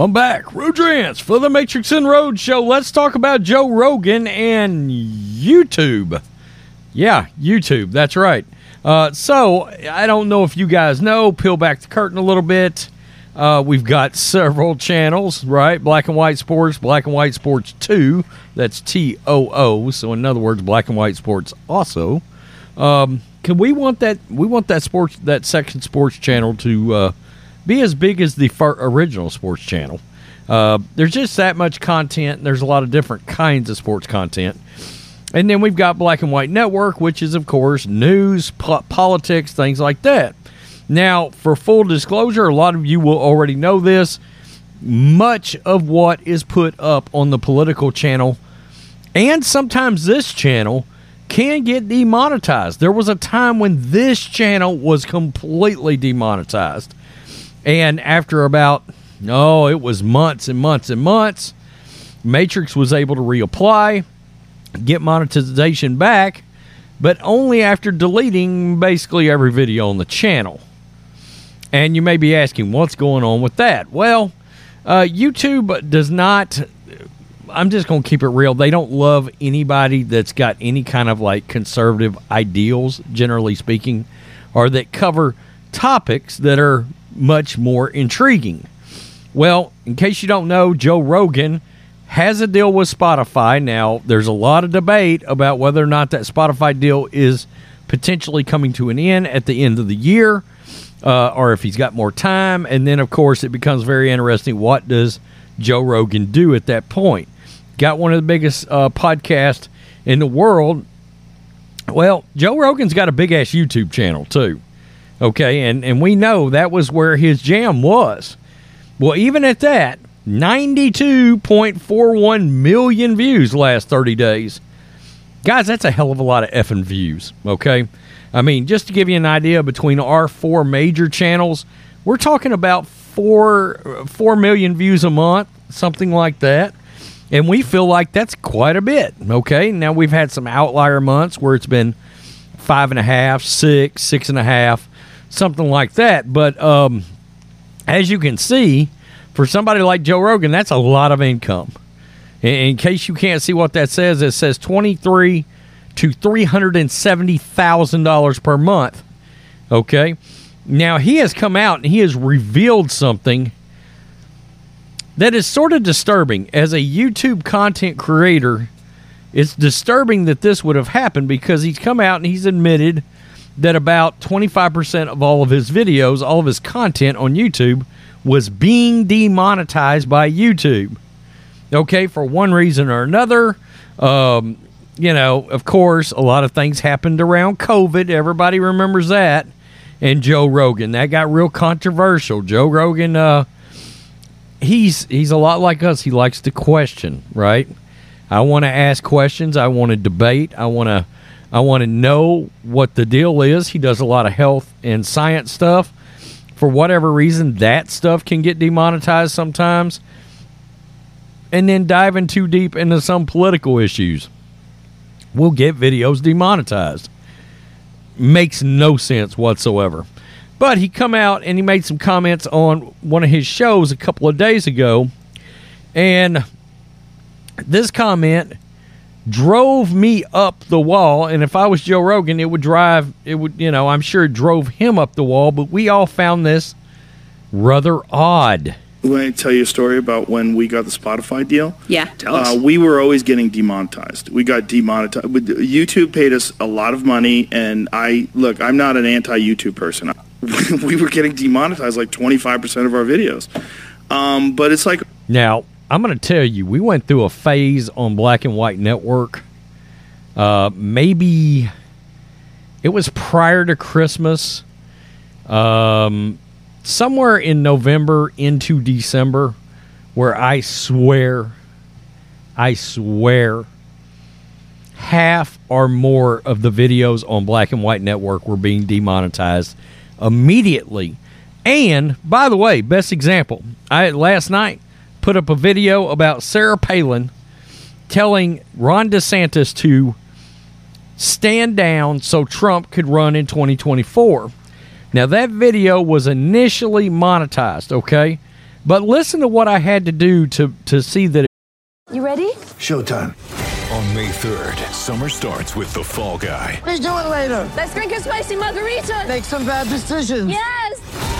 I'm back. Rodrance for the Matrix and Road Show. Let's talk about Joe Rogan and YouTube. Yeah, YouTube. That's right. Uh, so, I don't know if you guys know, peel back the curtain a little bit. Uh, we've got several channels, right? Black and White Sports, Black and White Sports 2. That's T O O. So, in other words, Black and White Sports also. Um, can we want that? We want that sports, that section sports channel to uh, be as big as the original sports channel. Uh, there's just that much content. There's a lot of different kinds of sports content. And then we've got Black and White Network, which is, of course, news, po- politics, things like that. Now, for full disclosure, a lot of you will already know this. Much of what is put up on the political channel and sometimes this channel can get demonetized. There was a time when this channel was completely demonetized. And after about, no, it was months and months and months, Matrix was able to reapply, get monetization back, but only after deleting basically every video on the channel. And you may be asking, what's going on with that? Well, uh, YouTube does not. I'm just going to keep it real. They don't love anybody that's got any kind of like conservative ideals, generally speaking, or that cover topics that are much more intriguing. Well, in case you don't know, Joe Rogan has a deal with Spotify. Now, there's a lot of debate about whether or not that Spotify deal is potentially coming to an end at the end of the year uh, or if he's got more time. And then, of course, it becomes very interesting what does Joe Rogan do at that point? Got one of the biggest uh, podcasts in the world. Well, Joe Rogan's got a big ass YouTube channel too. Okay, and, and we know that was where his jam was. Well, even at that, 92.41 million views last 30 days. Guys, that's a hell of a lot of effing views, okay? I mean, just to give you an idea, between our four major channels, we're talking about four four million views a month, something like that. And we feel like that's quite a bit. Okay. Now we've had some outlier months where it's been five and a half, six, six and a half, something like that. But um, as you can see, for somebody like Joe Rogan, that's a lot of income. In, in case you can't see what that says, it says twenty three to three hundred and seventy thousand dollars per month. Okay. Now he has come out and he has revealed something that is sort of disturbing as a YouTube content creator. It's disturbing that this would have happened because he's come out and he's admitted that about 25% of all of his videos, all of his content on YouTube was being demonetized by YouTube. Okay, for one reason or another. Um, you know, of course, a lot of things happened around COVID. Everybody remembers that. And Joe Rogan, that got real controversial. Joe Rogan, uh, he's he's a lot like us. He likes to question, right? I want to ask questions. I want to debate. I want to I want to know what the deal is. He does a lot of health and science stuff. For whatever reason, that stuff can get demonetized sometimes. And then diving too deep into some political issues will get videos demonetized. Makes no sense whatsoever. But he come out and he made some comments on one of his shows a couple of days ago, and this comment drove me up the wall. And if I was Joe Rogan, it would drive it would you know I'm sure it drove him up the wall. But we all found this rather odd. Let me tell you a story about when we got the Spotify deal. Yeah. Tell us. Uh, we were always getting demonetized. We got demonetized. YouTube paid us a lot of money, and I look. I'm not an anti-YouTube person. we were getting demonetized like 25 percent of our videos. Um, but it's like Now, I'm going to tell you, we went through a phase on Black and White Network uh, maybe it was prior to Christmas, um, somewhere in November into December, where I swear, I swear, half or more of the videos on Black and White Network were being demonetized immediately. And by the way, best example, I last night put up a video about Sarah Palin telling Ron DeSantis to stand down so Trump could run in 2024. Now, that video was initially monetized, okay? But listen to what I had to do to, to see that. You ready? Showtime. On May 3rd, summer starts with The Fall Guy. Let's do it later. Let's drink a spicy margarita. Make some bad decisions. Yes.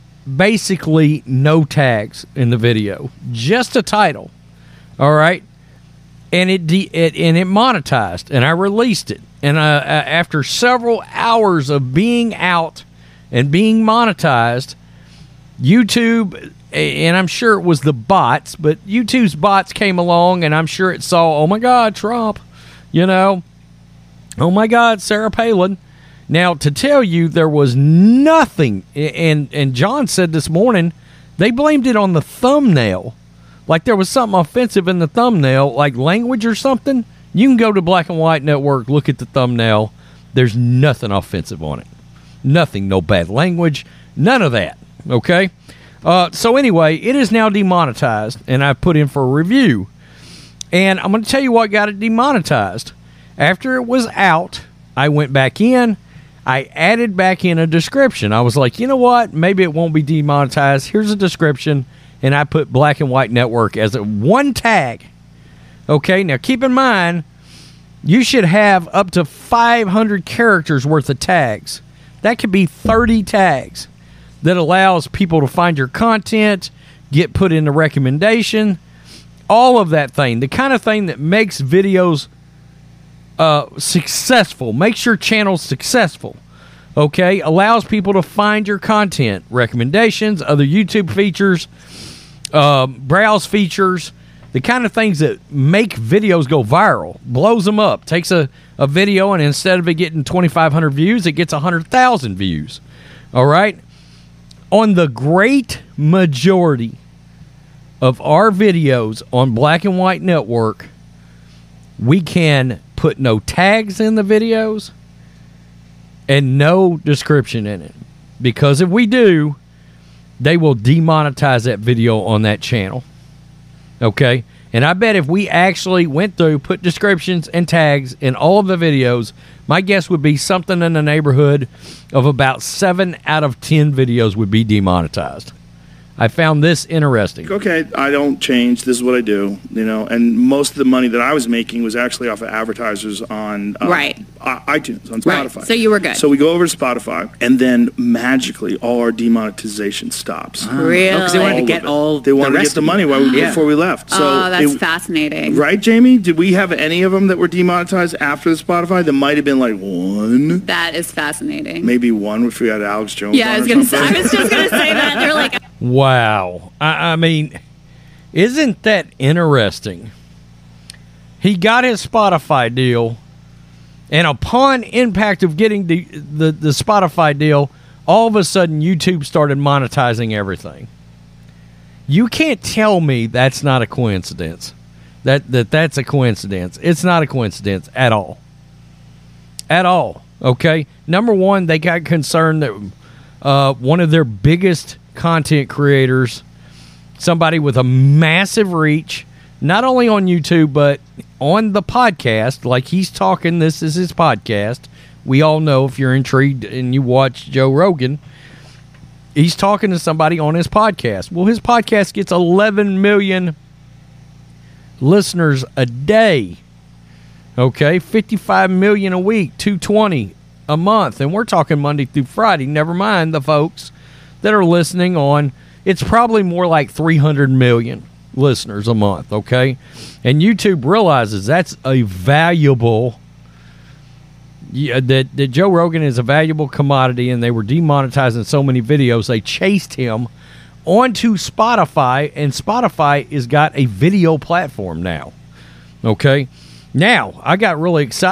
basically no tags in the video, just a title. All right, and it, de- it and it monetized, and I released it. And uh, uh, after several hours of being out and being monetized, YouTube, and I'm sure it was the bots, but YouTube's bots came along, and I'm sure it saw, oh my God, Trump, you know, oh my God, Sarah Palin. Now, to tell you, there was nothing, and and John said this morning, they blamed it on the thumbnail, like there was something offensive in the thumbnail, like language or something. You can go to Black and White Network, look at the thumbnail. There's nothing offensive on it, nothing, no bad language, none of that. Okay. Uh, so anyway, it is now demonetized, and I put in for a review. And I'm going to tell you what got it demonetized. After it was out, I went back in. I added back in a description. I was like, you know what? Maybe it won't be demonetized. Here's a description. And I put Black and White Network as a one tag. Okay, now keep in mind, you should have up to 500 characters worth of tags. That could be 30 tags that allows people to find your content, get put in the recommendation, all of that thing. The kind of thing that makes videos uh, successful, makes your channel successful. Okay, allows people to find your content, recommendations, other YouTube features, um, browse features, the kind of things that make videos go viral, blows them up. Takes a, a video and instead of it getting 2,500 views, it gets 100,000 views. All right? On the great majority of our videos on Black and White Network, we can put no tags in the videos and no description in it. Because if we do, they will demonetize that video on that channel. Okay? And I bet if we actually went through, put descriptions and tags in all of the videos, my guess would be something in the neighborhood of about seven out of 10 videos would be demonetized. I found this interesting. okay, I don't change. This is what I do, you know. And most of the money that I was making was actually off of advertisers on uh, Right. i- iTunes on Right. Spotify. So you were good. So we go over to Spotify, and then magically all our demonetization stops. Really? because they wanted to get of it. all They wanted the to get the money it. while we, Yeah. before we left. So oh, that's it- fascinating. Right, Jamie? Did we have any of them that were demonetized after the Spotify? There might have been like one, That is fascinating. maybe one if we had Alex Jones. yeah, I was gonna say. I was just gonna say that. They're like, Wow. I, I mean, isn't that interesting? He got his Spotify deal, and upon impact of getting the, the, the Spotify deal, all of a sudden YouTube started monetizing everything. You can't tell me that's not a coincidence. That, that that's a coincidence. It's not a coincidence at all. At all. Okay. Number one, they got concerned that uh, one of their biggest content creators, somebody with a massive reach, not only on YouTube, but on the podcast, like he's talking, this is his podcast. We all know if you're intrigued and you watch Joe Rogan, he's talking to somebody on his podcast. Well, his podcast gets 11 million listeners a day. Okay, 55 million a week, 220 a month. And we're talking Monday through Friday. Never mind the folks that are listening on, it's probably more like 300 million listeners a month, okay? And YouTube realizes that's a valuable yeah, that, that Joe Rogan is a valuable commodity and they were demonetizing so many videos they chased him onto Spotify and Spotify has got a video platform now. Okay? Now, I got really excited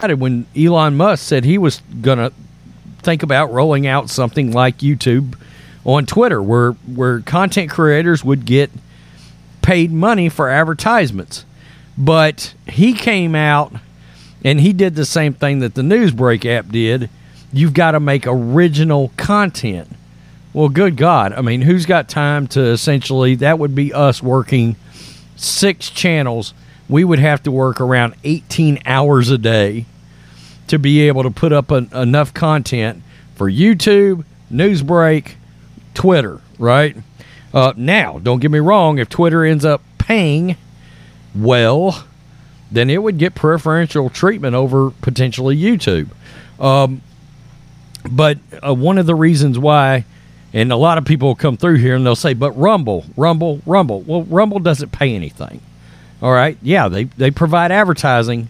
When Elon Musk said he was going to think about rolling out something like YouTube on Twitter where where content creators would get paid money for advertisements. But he came out and he did the same thing that the Newsbreak app did. You've got to make original content. Well, good God. I mean, who's got time to essentially, that would be us working six channels. We would have to work around 18 hours a day to be able to put up an, enough content for YouTube, Newsbreak, Twitter, right? Uh, now, don't get me wrong, if Twitter ends up paying well, then it would get preferential treatment over potentially YouTube. Um, but uh, one of the reasons why, and a lot of people come through here and they'll say, but Rumble, Rumble, Rumble. Well, Rumble doesn't pay anything. All right. Yeah, they, they provide advertising,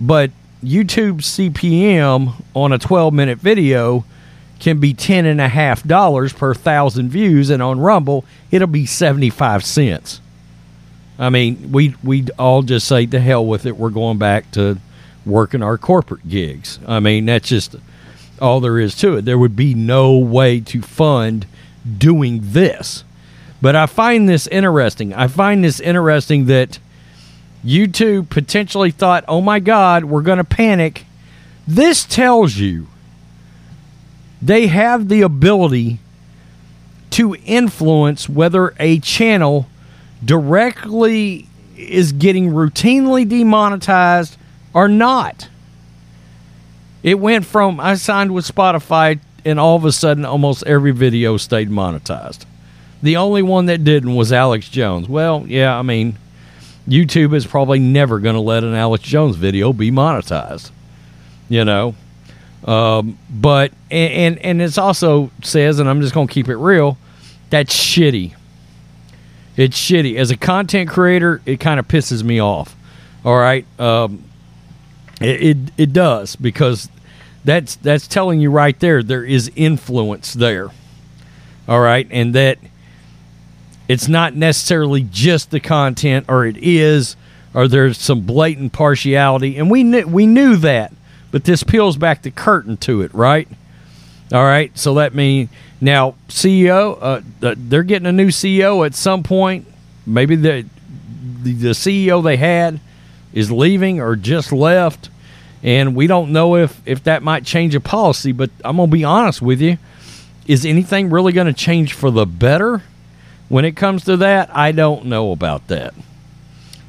but YouTube CPM on a 12 minute video can be ten and a half dollars per thousand views, and on Rumble it'll be 75 cents. I mean, we we all just say to hell with it. We're going back to working our corporate gigs. I mean, that's just all there is to it. There would be no way to fund doing this. But I find this interesting. I find this interesting that YouTube potentially thought, oh my God, we're going to panic. This tells you they have the ability to influence whether a channel directly is getting routinely demonetized or not. It went from I signed with Spotify and all of a sudden almost every video stayed monetized. The only one that didn't was Alex Jones. Well, yeah, I mean, YouTube is probably never going to let an Alex Jones video be monetized. You know, um, but and, and and it's also says, and I'm just going to keep it real, that's shitty. It's shitty as a content creator. It kind of pisses me off. All right, um, it, it it does because that's that's telling you right there there is influence there. All right, and that it's not necessarily just the content, or it is, or there's some blatant partiality, and we knew we knew that, but this peels back the curtain to it, right? All right, so let me now CEO. Uh, they're getting a new CEO at some point. Maybe the, the the CEO they had is leaving or just left, and we don't know if if that might change a policy. But I'm gonna be honest with you: is anything really going to change for the better? When it comes to that, I don't know about that.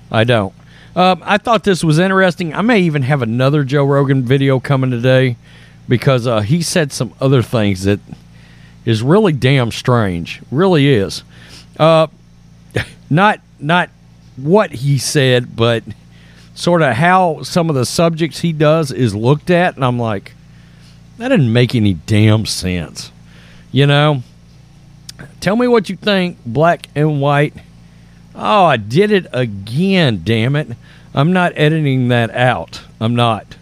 I don't. Um, I thought this was interesting. I may even have another Joe Rogan video coming today because uh, he said some other things that is really damn strange. Really is. Uh, not not what he said, but sort of how some of the subjects he does is looked at, and I'm like, that didn't make any damn sense. You know, Tell me what you think, black and white. Oh, I did it again, damn it. I'm not editing that out. I'm not.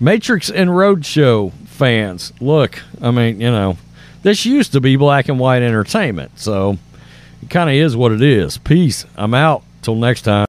Matrix and Roadshow fans, look, I mean, you know, this used to be black and white entertainment, so it kind of is what it is. Peace. I'm out. Till next time.